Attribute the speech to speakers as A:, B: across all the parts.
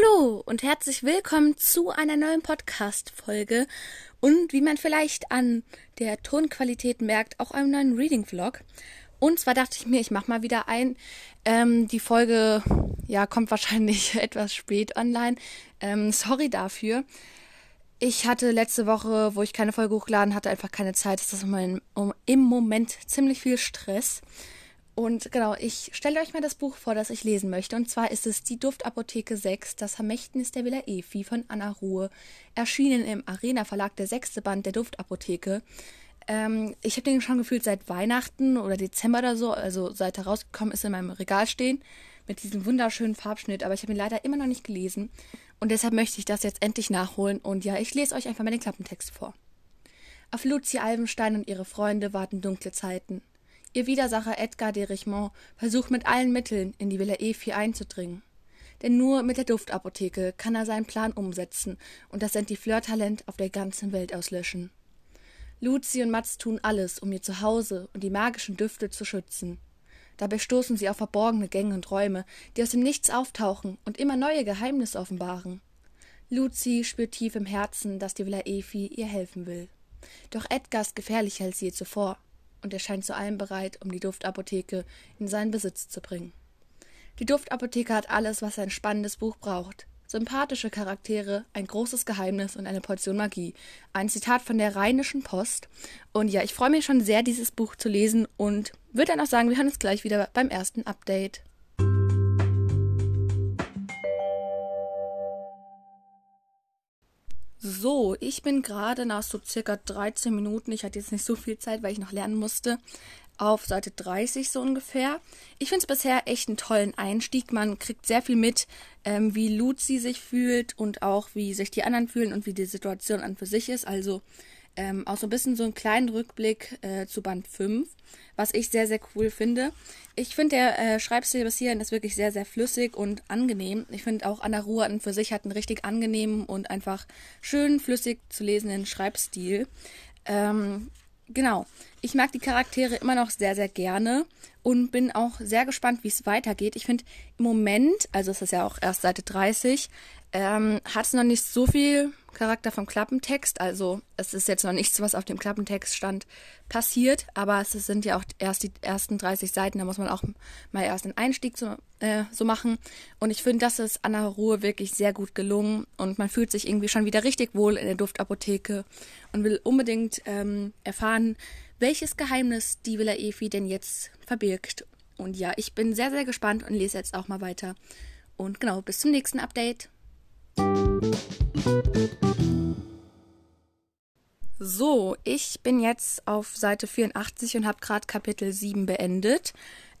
A: Hallo und herzlich willkommen zu einer neuen Podcast-Folge und wie man vielleicht an der Tonqualität merkt, auch einem neuen Reading-Vlog. Und zwar dachte ich mir, ich mache mal wieder ein. Ähm, die Folge, ja, kommt wahrscheinlich etwas spät online. Ähm, sorry dafür. Ich hatte letzte Woche, wo ich keine Folge hochgeladen hatte, einfach keine Zeit. Das ist im Moment ziemlich viel Stress. Und genau, ich stelle euch mal das Buch vor, das ich lesen möchte. Und zwar ist es Die Duftapotheke 6, das Vermächtnis der Villa Efi von Anna Ruhe, erschienen im Arena Verlag, der sechste Band der Duftapotheke. Ähm, ich habe den schon gefühlt seit Weihnachten oder Dezember oder so, also seit er rausgekommen ist, in meinem Regal stehen, mit diesem wunderschönen Farbschnitt, aber ich habe ihn leider immer noch nicht gelesen. Und deshalb möchte ich das jetzt endlich nachholen. Und ja, ich lese euch einfach mal den Klappentext vor. Auf Lucie Alvenstein und ihre Freunde warten dunkle Zeiten. Ihr Widersacher Edgar de Richemont versucht mit allen Mitteln, in die Villa E4 einzudringen. Denn nur mit der Duftapotheke kann er seinen Plan umsetzen und das Anti-Fleur-Talent auf der ganzen Welt auslöschen. Lucy und Mats tun alles, um ihr Zuhause und die magischen Düfte zu schützen. Dabei stoßen sie auf verborgene Gänge und Räume, die aus dem Nichts auftauchen und immer neue Geheimnisse offenbaren. Lucy spürt tief im Herzen, dass die Villa Efi ihr helfen will. Doch Edgar ist gefährlicher als je zuvor und er scheint zu allem bereit, um die Duftapotheke in seinen Besitz zu bringen. Die Duftapotheke hat alles, was ein spannendes Buch braucht. Sympathische Charaktere, ein großes Geheimnis und eine Portion Magie. Ein Zitat von der Rheinischen Post. Und ja, ich freue mich schon sehr, dieses Buch zu lesen und würde dann auch sagen, wir hören uns gleich wieder beim ersten Update. So, ich bin gerade nach so circa 13 Minuten, ich hatte jetzt nicht so viel Zeit, weil ich noch lernen musste, auf Seite 30 so ungefähr. Ich finde es bisher echt einen tollen Einstieg. Man kriegt sehr viel mit, ähm, wie Luzi sich fühlt und auch wie sich die anderen fühlen und wie die Situation an für sich ist. Also ähm, auch so ein bisschen so einen kleinen Rückblick äh, zu Band 5, was ich sehr, sehr cool finde. Ich finde, der äh, Schreibstil bis hierhin ist wirklich sehr, sehr flüssig und angenehm. Ich finde auch Anna Ruhr an für sich hat einen richtig angenehmen und einfach schön flüssig zu lesenden Schreibstil. Ähm, genau. Ich mag die Charaktere immer noch sehr, sehr gerne und bin auch sehr gespannt, wie es weitergeht. Ich finde im Moment, also es ist ja auch erst Seite 30, ähm, hat es noch nicht so viel Charakter vom Klappentext. Also es ist jetzt noch nichts, was auf dem Klappentext stand, passiert. Aber es sind ja auch erst die ersten 30 Seiten. Da muss man auch mal erst einen Einstieg so, äh, so machen. Und ich finde, das ist Anna Ruhe wirklich sehr gut gelungen. Und man fühlt sich irgendwie schon wieder richtig wohl in der Duftapotheke und will unbedingt ähm, erfahren, welches Geheimnis die Villa Efi denn jetzt verbirgt. Und ja, ich bin sehr, sehr gespannt und lese jetzt auch mal weiter. Und genau, bis zum nächsten Update. So, ich bin jetzt auf Seite 84 und habe gerade Kapitel 7 beendet.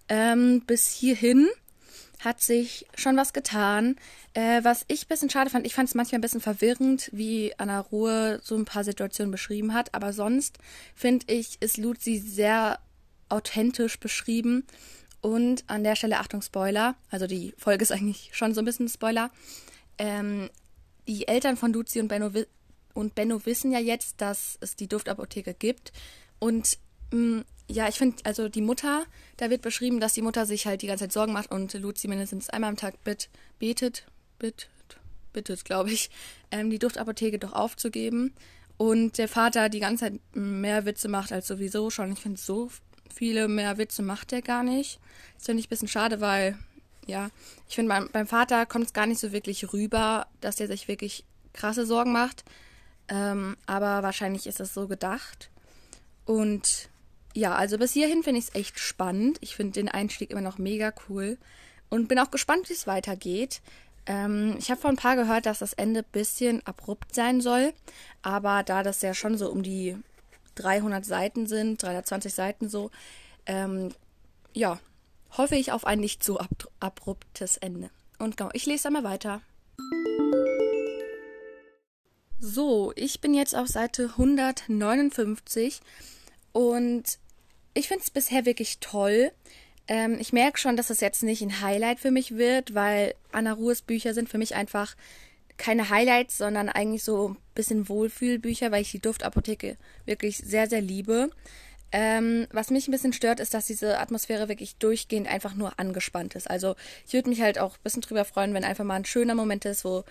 A: Ähm, bis hierhin hat sich schon was getan. Äh, was ich ein bisschen schade fand, ich fand es manchmal ein bisschen verwirrend, wie Anna Ruhe so ein paar Situationen beschrieben hat. Aber sonst finde ich, ist Luzi sehr authentisch beschrieben. Und an der Stelle Achtung Spoiler, also die Folge ist eigentlich schon so ein bisschen Spoiler. Ähm, die Eltern von Luzi und Benno, und Benno wissen ja jetzt, dass es die Duftapotheke gibt. Und ja, ich finde, also die Mutter, da wird beschrieben, dass die Mutter sich halt die ganze Zeit Sorgen macht und Luzi mindestens einmal am Tag bet, betet, bittet, bittet, glaube ich, ähm, die Duftapotheke doch aufzugeben. Und der Vater die ganze Zeit mehr Witze macht als sowieso schon. Ich finde, so viele mehr Witze macht er gar nicht. Das finde ich ein bisschen schade, weil ja, ich finde, beim, beim Vater kommt es gar nicht so wirklich rüber, dass er sich wirklich krasse Sorgen macht. Ähm, aber wahrscheinlich ist es so gedacht. Und ja, also bis hierhin finde ich es echt spannend. Ich finde den Einstieg immer noch mega cool. Und bin auch gespannt, wie es weitergeht. Ähm, ich habe von ein paar gehört, dass das Ende ein bisschen abrupt sein soll. Aber da das ja schon so um die 300 Seiten sind, 320 Seiten so, ähm, ja, hoffe ich auf ein nicht so ab abruptes Ende. Und genau, ich lese einmal weiter. So, ich bin jetzt auf Seite 159 und ich finde es bisher wirklich toll. Ähm, ich merke schon, dass es jetzt nicht ein Highlight für mich wird, weil Anna Ruhes Bücher sind für mich einfach keine Highlights, sondern eigentlich so ein bisschen Wohlfühlbücher, weil ich die Duftapotheke wirklich sehr, sehr liebe. Ähm, was mich ein bisschen stört, ist, dass diese Atmosphäre wirklich durchgehend einfach nur angespannt ist. Also ich würde mich halt auch ein bisschen drüber freuen, wenn einfach mal ein schöner Moment ist, wo,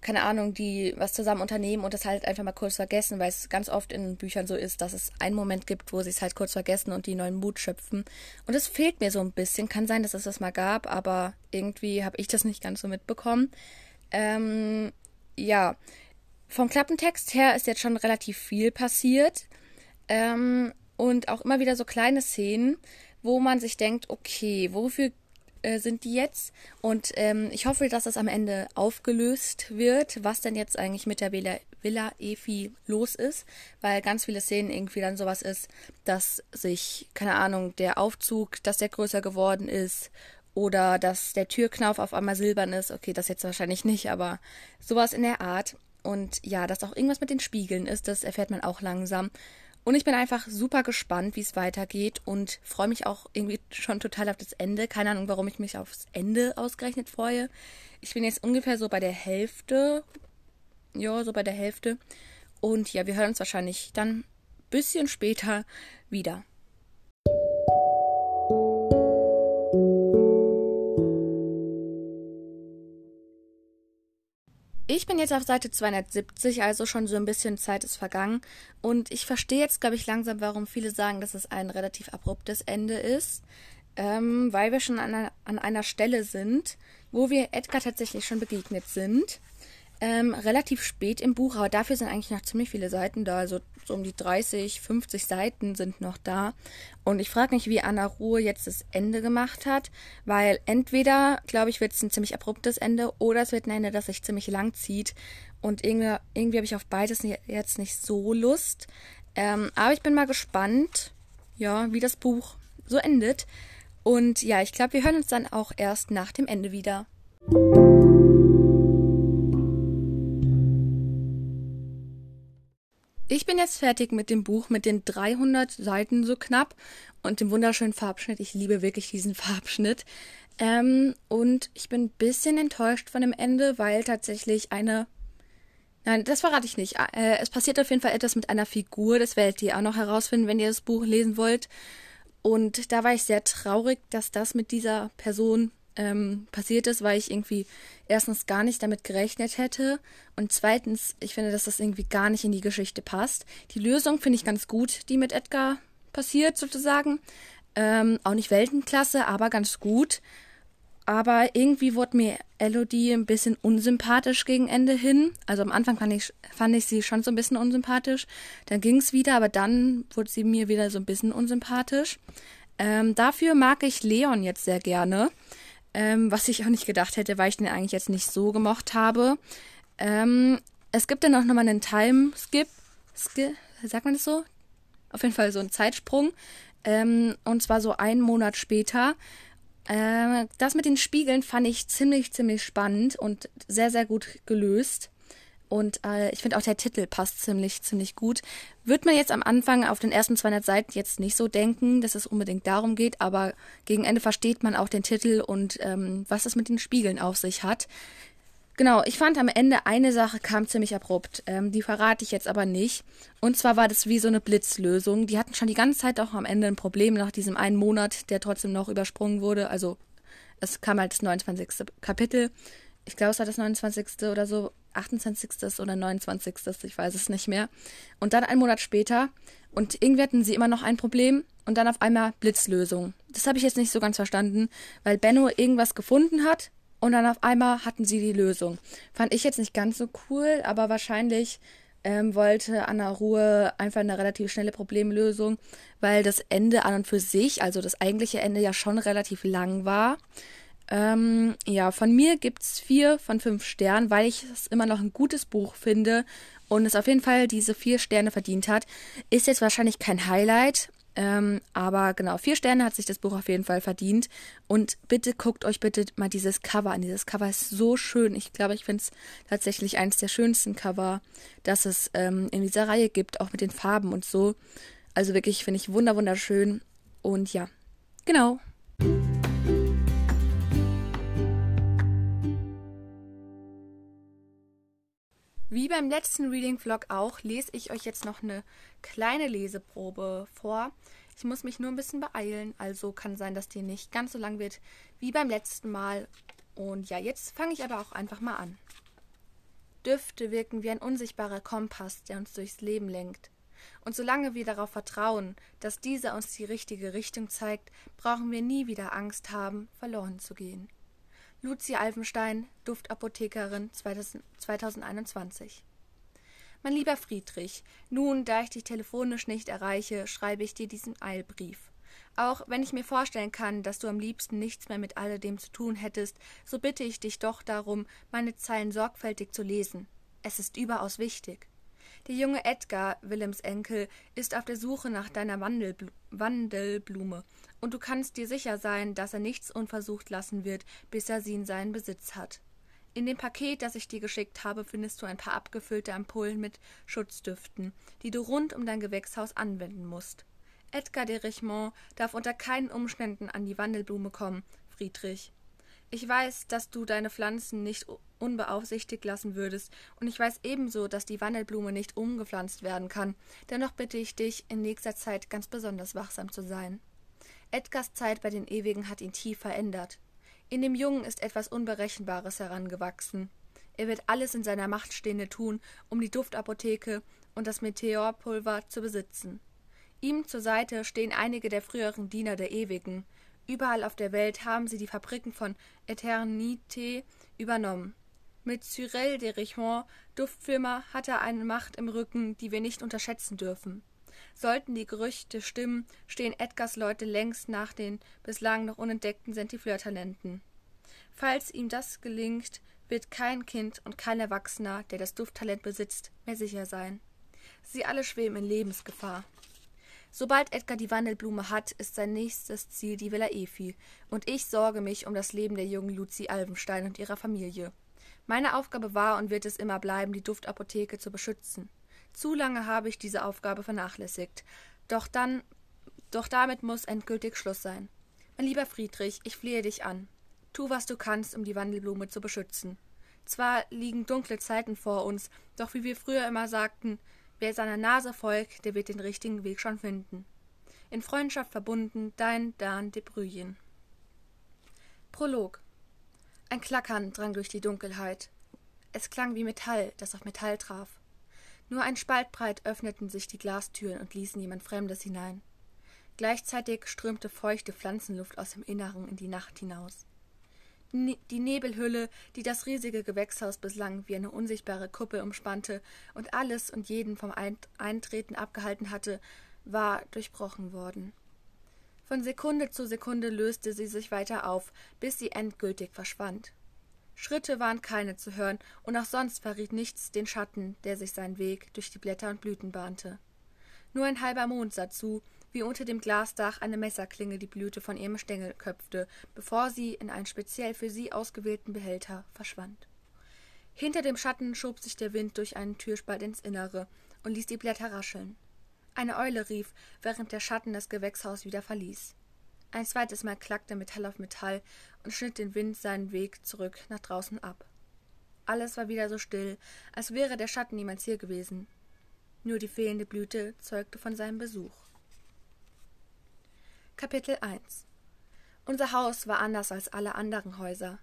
A: keine Ahnung, die was zusammen unternehmen und das halt einfach mal kurz vergessen, weil es ganz oft in Büchern so ist, dass es einen Moment gibt, wo sie es halt kurz vergessen und die neuen Mut schöpfen. Und es fehlt mir so ein bisschen. Kann sein, dass es das mal gab, aber irgendwie habe ich das nicht ganz so mitbekommen. Ähm, ja, vom Klappentext her ist jetzt schon relativ viel passiert. Ähm, und auch immer wieder so kleine Szenen, wo man sich denkt, okay, wofür äh, sind die jetzt? Und ähm, ich hoffe, dass das am Ende aufgelöst wird, was denn jetzt eigentlich mit der Villa, Villa Efi los ist, weil ganz viele Szenen irgendwie dann sowas ist, dass sich, keine Ahnung, der Aufzug, dass der größer geworden ist oder dass der Türknauf auf einmal silbern ist. Okay, das jetzt wahrscheinlich nicht, aber sowas in der Art. Und ja, dass auch irgendwas mit den Spiegeln ist, das erfährt man auch langsam. Und ich bin einfach super gespannt, wie es weitergeht und freue mich auch irgendwie schon total auf das Ende. Keine Ahnung, warum ich mich aufs Ende ausgerechnet freue. Ich bin jetzt ungefähr so bei der Hälfte. Ja, so bei der Hälfte. Und ja, wir hören uns wahrscheinlich dann ein bisschen später wieder. Ich bin jetzt auf Seite 270, also schon so ein bisschen Zeit ist vergangen. Und ich verstehe jetzt, glaube ich, langsam, warum viele sagen, dass es ein relativ abruptes Ende ist. Ähm, weil wir schon an einer, an einer Stelle sind, wo wir Edgar tatsächlich schon begegnet sind ähm, relativ spät im Buch, aber dafür sind eigentlich noch ziemlich viele Seiten da. Also so um die 30, 50 Seiten sind noch da. Und ich frage mich, wie Anna Ruhe jetzt das Ende gemacht hat, weil entweder, glaube ich, wird es ein ziemlich abruptes Ende oder es wird ein Ende, das sich ziemlich lang zieht. Und irgendwie, irgendwie habe ich auf beides jetzt nicht so Lust. Ähm, aber ich bin mal gespannt, ja, wie das Buch so endet. Und ja, ich glaube, wir hören uns dann auch erst nach dem Ende wieder. Ich bin jetzt fertig mit dem Buch mit den 300 Seiten so knapp und dem wunderschönen Farbschnitt. Ich liebe wirklich diesen Farbschnitt. Ähm, und ich bin ein bisschen enttäuscht von dem Ende, weil tatsächlich eine. Nein, das verrate ich nicht. Äh, es passiert auf jeden Fall etwas mit einer Figur. Das werdet ihr auch noch herausfinden, wenn ihr das Buch lesen wollt. Und da war ich sehr traurig, dass das mit dieser Person ähm, passiert ist, weil ich irgendwie erstens gar nicht damit gerechnet hätte und zweitens, ich finde, dass das irgendwie gar nicht in die Geschichte passt. Die Lösung finde ich ganz gut, die mit Edgar passiert sozusagen. Ähm, auch nicht Weltenklasse, aber ganz gut. Aber irgendwie wurde mir Elodie ein bisschen unsympathisch gegen Ende hin. Also am Anfang fand ich, fand ich sie schon so ein bisschen unsympathisch. Dann ging es wieder, aber dann wurde sie mir wieder so ein bisschen unsympathisch. Ähm, dafür mag ich Leon jetzt sehr gerne ähm, was ich auch nicht gedacht hätte, weil ich den eigentlich jetzt nicht so gemocht habe. Ähm, es gibt dann auch nochmal einen Time-Skip, Skip, sagt man das so? Auf jeden Fall so einen Zeitsprung. Ähm, und zwar so einen Monat später. Äh, das mit den Spiegeln fand ich ziemlich, ziemlich spannend und sehr, sehr gut gelöst. Und äh, ich finde auch der Titel passt ziemlich, ziemlich gut. Wird man jetzt am Anfang auf den ersten 200 Seiten jetzt nicht so denken, dass es unbedingt darum geht, aber gegen Ende versteht man auch den Titel und ähm, was es mit den Spiegeln auf sich hat. Genau, ich fand am Ende eine Sache kam ziemlich abrupt. Ähm, die verrate ich jetzt aber nicht. Und zwar war das wie so eine Blitzlösung. Die hatten schon die ganze Zeit auch am Ende ein Problem nach diesem einen Monat, der trotzdem noch übersprungen wurde. Also es kam halt das 29. Kapitel. Ich glaube, es war das 29. oder so. 28. oder 29. Ich weiß es nicht mehr. Und dann einen Monat später. Und irgendwie hatten sie immer noch ein Problem. Und dann auf einmal Blitzlösung. Das habe ich jetzt nicht so ganz verstanden, weil Benno irgendwas gefunden hat. Und dann auf einmal hatten sie die Lösung. Fand ich jetzt nicht ganz so cool, aber wahrscheinlich ähm, wollte Anna Ruhe einfach eine relativ schnelle Problemlösung, weil das Ende an und für sich, also das eigentliche Ende ja schon relativ lang war. Ähm, ja, von mir gibt's vier von fünf Sternen, weil ich es immer noch ein gutes Buch finde und es auf jeden Fall diese vier Sterne verdient hat. Ist jetzt wahrscheinlich kein Highlight, ähm, aber genau, vier Sterne hat sich das Buch auf jeden Fall verdient. Und bitte guckt euch bitte mal dieses Cover an. Dieses Cover ist so schön. Ich glaube, ich finde es tatsächlich eines der schönsten Cover, das es ähm, in dieser Reihe gibt, auch mit den Farben und so. Also wirklich finde ich wunder wunderschön. Und ja, genau. Wie beim letzten Reading Vlog auch, lese ich euch jetzt noch eine kleine Leseprobe vor. Ich muss mich nur ein bisschen beeilen, also kann sein, dass die nicht ganz so lang wird wie beim letzten Mal. Und ja, jetzt fange ich aber auch einfach mal an. Düfte wirken wie ein unsichtbarer Kompass, der uns durchs Leben lenkt. Und solange wir darauf vertrauen, dass dieser uns die richtige Richtung zeigt, brauchen wir nie wieder Angst haben, verloren zu gehen. Luzi Alfenstein, Duftapothekerin 2021. Mein lieber Friedrich, nun, da ich dich telefonisch nicht erreiche, schreibe ich dir diesen Eilbrief. Auch wenn ich mir vorstellen kann, dass du am liebsten nichts mehr mit alledem zu tun hättest, so bitte ich dich doch darum, meine Zeilen sorgfältig zu lesen. Es ist überaus wichtig. Der junge Edgar, Willems Enkel, ist auf der Suche nach deiner Wandelbl Wandelblume, und du kannst dir sicher sein, dass er nichts unversucht lassen wird, bis er sie in seinen Besitz hat. In dem Paket, das ich dir geschickt habe, findest du ein paar abgefüllte Ampullen mit Schutzdüften, die du rund um dein Gewächshaus anwenden musst. Edgar de Richemont darf unter keinen Umständen an die Wandelblume kommen, Friedrich. Ich weiß, dass du deine Pflanzen nicht unbeaufsichtigt lassen würdest, und ich weiß ebenso, dass die Wandelblume nicht umgepflanzt werden kann. Dennoch bitte ich dich, in nächster Zeit ganz besonders wachsam zu sein. Edgars Zeit bei den Ewigen hat ihn tief verändert. In dem Jungen ist etwas Unberechenbares herangewachsen. Er wird alles in seiner Macht Stehende tun, um die Duftapotheke und das Meteorpulver zu besitzen. Ihm zur Seite stehen einige der früheren Diener der Ewigen, Überall auf der Welt haben sie die Fabriken von Eternité übernommen. Mit Cyril de Richemont, Duftfirma, hat er eine Macht im Rücken, die wir nicht unterschätzen dürfen. Sollten die Gerüchte stimmen, stehen Edgars Leute längst nach den bislang noch unentdeckten Sentifleurtalenten. Falls ihm das gelingt, wird kein Kind und kein Erwachsener, der das Dufttalent besitzt, mehr sicher sein. Sie alle schweben in Lebensgefahr. Sobald Edgar die Wandelblume hat, ist sein nächstes Ziel die Villa Efi, und ich sorge mich um das Leben der jungen Luzi Alvenstein und ihrer Familie. Meine Aufgabe war und wird es immer bleiben, die Duftapotheke zu beschützen. Zu lange habe ich diese Aufgabe vernachlässigt. Doch dann, doch damit muss endgültig Schluss sein. Mein lieber Friedrich, ich flehe dich an. Tu, was du kannst, um die Wandelblume zu beschützen. Zwar liegen dunkle Zeiten vor uns, doch wie wir früher immer sagten, Wer seiner Nase folgt, der wird den richtigen Weg schon finden. In Freundschaft verbunden, dein Dan de Brüyen. Prolog. Ein Klackern drang durch die Dunkelheit. Es klang wie Metall, das auf Metall traf. Nur ein Spalt breit öffneten sich die Glastüren und ließen jemand Fremdes hinein. Gleichzeitig strömte feuchte Pflanzenluft aus dem Inneren in die Nacht hinaus. Ne-, die Nebelhülle, die das riesige Gewächshaus bislang wie eine unsichtbare Kuppel umspannte und alles und jeden vom Eintreten abgehalten hatte, war durchbrochen worden. Von Sekunde zu Sekunde löste sie sich weiter auf, bis sie endgültig verschwand. Schritte waren keine zu hören, und auch sonst verriet nichts den Schatten, der sich seinen Weg durch die Blätter und Blüten bahnte. Nur ein halber Mond sah zu, wie unter dem Glasdach eine Messerklinge die Blüte von ihrem Stängel köpfte, bevor sie in einen speziell für sie ausgewählten Behälter verschwand. Hinter dem Schatten schob sich der Wind durch einen Türspalt ins Innere und ließ die Blätter rascheln. Eine Eule rief, während der Schatten das Gewächshaus wieder verließ. Ein zweites Mal klackte Metall auf Metall und schnitt den Wind seinen Weg zurück nach draußen ab. Alles war wieder so still, als wäre der Schatten niemals hier gewesen. Nur die fehlende Blüte zeugte von seinem Besuch. Kapitel 1 Unser Haus war anders als alle anderen Häuser.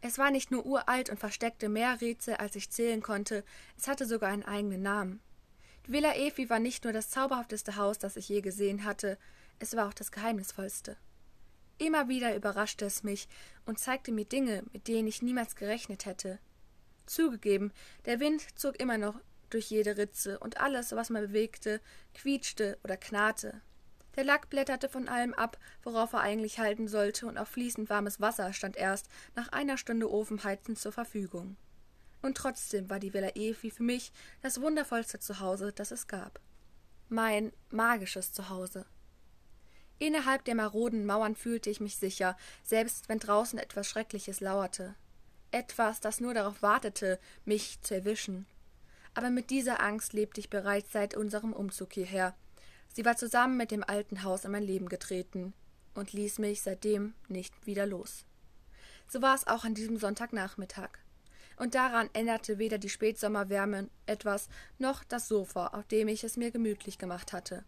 A: Es war nicht nur uralt und versteckte mehr Rätsel, als ich zählen konnte, es hatte sogar einen eigenen Namen. Die Villa Efi war nicht nur das zauberhafteste Haus, das ich je gesehen hatte, es war auch das geheimnisvollste. Immer wieder überraschte es mich und zeigte mir Dinge, mit denen ich niemals gerechnet hätte. Zugegeben, der Wind zog immer noch durch jede Ritze, und alles, was man bewegte, quietschte oder knarrte. Der Lack blätterte von allem ab, worauf er eigentlich halten sollte, und auch fließend warmes Wasser stand erst nach einer Stunde Ofenheizen zur Verfügung. Und trotzdem war die Villa Efi für mich das wundervollste Zuhause, das es gab. Mein magisches Zuhause. Innerhalb der maroden Mauern fühlte ich mich sicher, selbst wenn draußen etwas Schreckliches lauerte. Etwas, das nur darauf wartete, mich zu erwischen. Aber mit dieser Angst lebte ich bereits seit unserem Umzug hierher, Sie war zusammen mit dem alten Haus in mein Leben getreten und ließ mich seitdem nicht wieder los. So war es auch an diesem Sonntagnachmittag. und daran änderte weder die Spätsommerwärme etwas, noch das Sofa, auf dem ich es mir gemütlich gemacht hatte.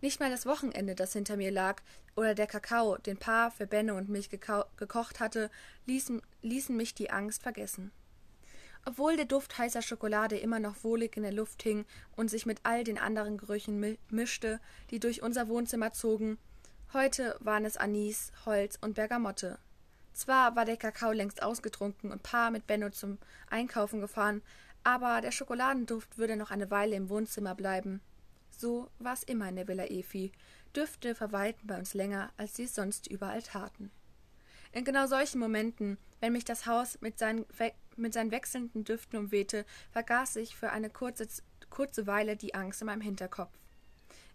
A: Nicht mal das Wochenende, das hinter mir lag, oder der Kakao, den Pa für Benno und mich gekocht hatte, ließen, ließen mich die Angst vergessen. Obwohl der Duft heißer Schokolade immer noch wohlig in der Luft hing und sich mit all den anderen Gerüchen mischte, die durch unser Wohnzimmer zogen, heute waren es Anis, Holz und Bergamotte. Zwar war der Kakao längst ausgetrunken und Pa mit Benno zum Einkaufen gefahren, aber der Schokoladenduft würde noch eine Weile im Wohnzimmer bleiben. So war es immer in der Villa Efi. Düfte verweilten bei uns länger, als sie es sonst überall taten. In genau solchen Momenten, wenn mich das Haus mit seinen, mit seinen wechselnden Düften umwehte, vergaß ich für eine kurze, kurze Weile die Angst in meinem Hinterkopf.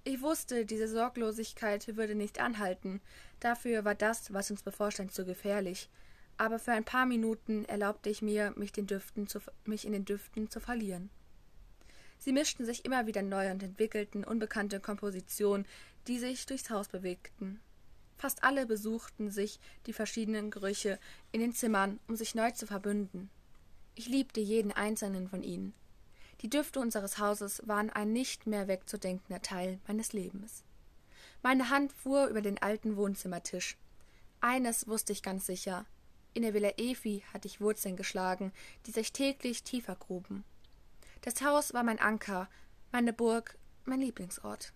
A: Ich wusste, diese Sorglosigkeit würde nicht anhalten. Dafür war das, was uns bevorstand, zu gefährlich. Aber für ein paar Minuten erlaubte ich mir, mich, zu, mich in den Düften zu verlieren. Sie mischten sich immer wieder neu und entwickelten unbekannte Kompositionen, die sich durchs Haus bewegten. Fast alle besuchten sich die verschiedenen Gerüche in den Zimmern, um sich neu zu verbünden. Ich liebte jeden einzelnen von ihnen. Die Düfte unseres Hauses waren ein nicht mehr wegzudenkender Teil meines Lebens. Meine Hand fuhr über den alten Wohnzimmertisch. Eines wusste ich ganz sicher. In der Villa Efi hatte ich Wurzeln geschlagen, die sich täglich tiefer gruben. Das Haus war mein Anker, meine Burg, mein Lieblingsort.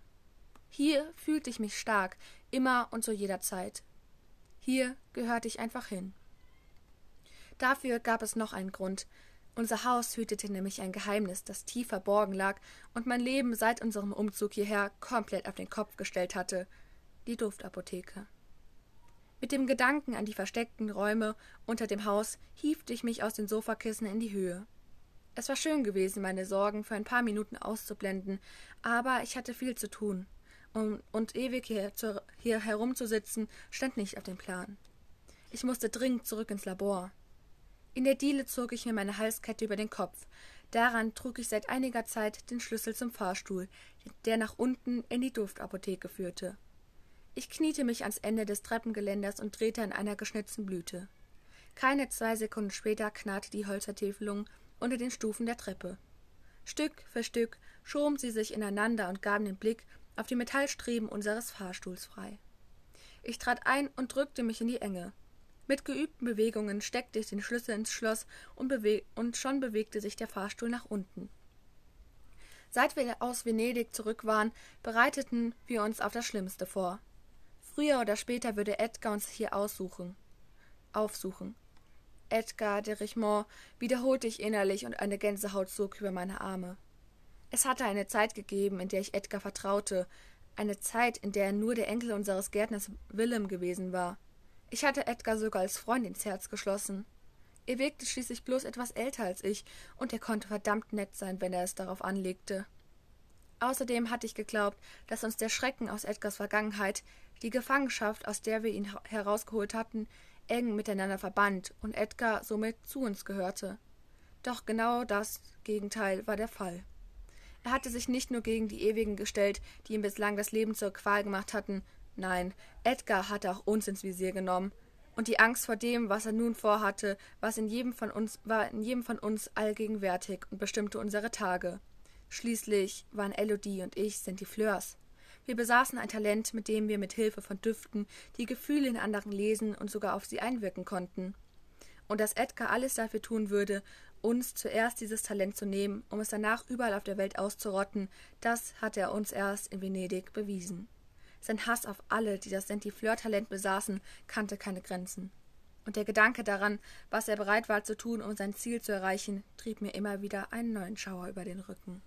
A: Hier fühlte ich mich stark, immer und zu jeder Zeit. Hier gehörte ich einfach hin. Dafür gab es noch einen Grund. Unser Haus hütete nämlich ein Geheimnis, das tief verborgen lag und mein Leben seit unserem Umzug hierher komplett auf den Kopf gestellt hatte. Die Duftapotheke. Mit dem Gedanken an die versteckten Räume unter dem Haus hiefte ich mich aus den Sofakissen in die Höhe. Es war schön gewesen, meine Sorgen für ein paar Minuten auszublenden, aber ich hatte viel zu tun. Und, und ewig hier, zu, hier herumzusitzen, stand nicht auf dem Plan. Ich musste dringend zurück ins Labor. In der Diele zog ich mir meine Halskette über den Kopf. Daran trug ich seit einiger Zeit den Schlüssel zum Fahrstuhl, der nach unten in die Duftapotheke führte. Ich kniete mich ans Ende des Treppengeländers und drehte an einer geschnitzten Blüte. Keine zwei Sekunden später knarrte die Holzertäfelung unter den Stufen der Treppe. Stück für Stück schoben sie sich ineinander und gaben den Blick auf die Metallstreben unseres Fahrstuhls frei. Ich trat ein und drückte mich in die Enge. Mit geübten Bewegungen steckte ich den Schlüssel ins Schloss und, und schon bewegte sich der Fahrstuhl nach unten. Seit wir aus Venedig zurück waren, bereiteten wir uns auf das Schlimmste vor. Früher oder später würde Edgar uns hier aussuchen, aufsuchen. Edgar de Richemont, wiederholte ich innerlich und eine Gänsehaut zog über meine Arme. Es hatte eine Zeit gegeben, in der ich Edgar vertraute, eine Zeit, in der er nur der Enkel unseres Gärtners Willem gewesen war. Ich hatte Edgar sogar als Freund ins Herz geschlossen. Er wirkte schließlich bloß etwas älter als ich, und er konnte verdammt nett sein, wenn er es darauf anlegte. Außerdem hatte ich geglaubt, dass uns der Schrecken aus Edgars Vergangenheit, die Gefangenschaft, aus der wir ihn herausgeholt hatten, eng miteinander verband und Edgar somit zu uns gehörte. Doch genau das Gegenteil war der Fall. Er hatte sich nicht nur gegen die Ewigen gestellt, die ihm bislang das Leben zur Qual gemacht hatten, nein, Edgar hatte auch uns ins Visier genommen, und die Angst vor dem, was er nun vorhatte, was in jedem von uns, war in jedem von uns allgegenwärtig und bestimmte unsere Tage. Schließlich waren Elodie und ich Sentifleurs. Wir besaßen ein Talent, mit dem wir mit Hilfe von Düften die Gefühle in anderen lesen und sogar auf sie einwirken konnten. Und dass Edgar alles dafür tun würde, uns zuerst dieses Talent zu nehmen, um es danach überall auf der Welt auszurotten, das hatte er uns erst in Venedig bewiesen. Sein Hass auf alle, die das Sentifleur-Talent besaßen, kannte keine Grenzen. Und der Gedanke daran, was er bereit war zu tun, um sein Ziel zu erreichen, trieb mir immer wieder einen neuen Schauer über den Rücken.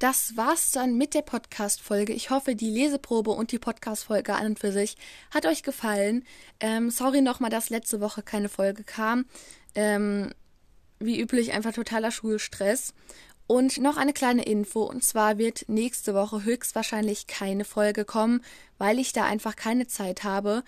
A: Das war's dann mit der Podcast-Folge. Ich hoffe, die Leseprobe und die Podcast-Folge an und für sich hat euch gefallen. Ähm, sorry nochmal, dass letzte Woche keine Folge kam. Ähm, wie üblich einfach totaler Schulstress. Und noch eine kleine Info, und zwar wird nächste Woche höchstwahrscheinlich keine Folge kommen, weil ich da einfach keine Zeit habe.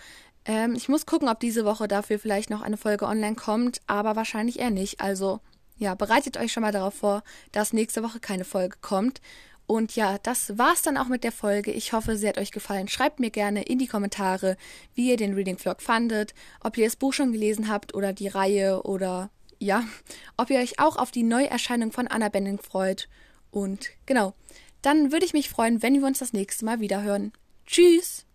A: Ähm, ich muss gucken, ob diese Woche dafür vielleicht noch eine Folge online kommt, aber wahrscheinlich eher nicht. Also ja, bereitet euch schon mal darauf vor, dass nächste Woche keine Folge kommt. Und ja, das war's dann auch mit der Folge. Ich hoffe, sie hat euch gefallen. Schreibt mir gerne in die Kommentare, wie ihr den Reading Vlog fandet, ob ihr das Buch schon gelesen habt oder die Reihe oder ja, ob ihr euch auch auf die Neuerscheinung von Anna Benning freut. Und genau, dann würde ich mich freuen, wenn wir uns das nächste Mal wieder hören. Tschüss!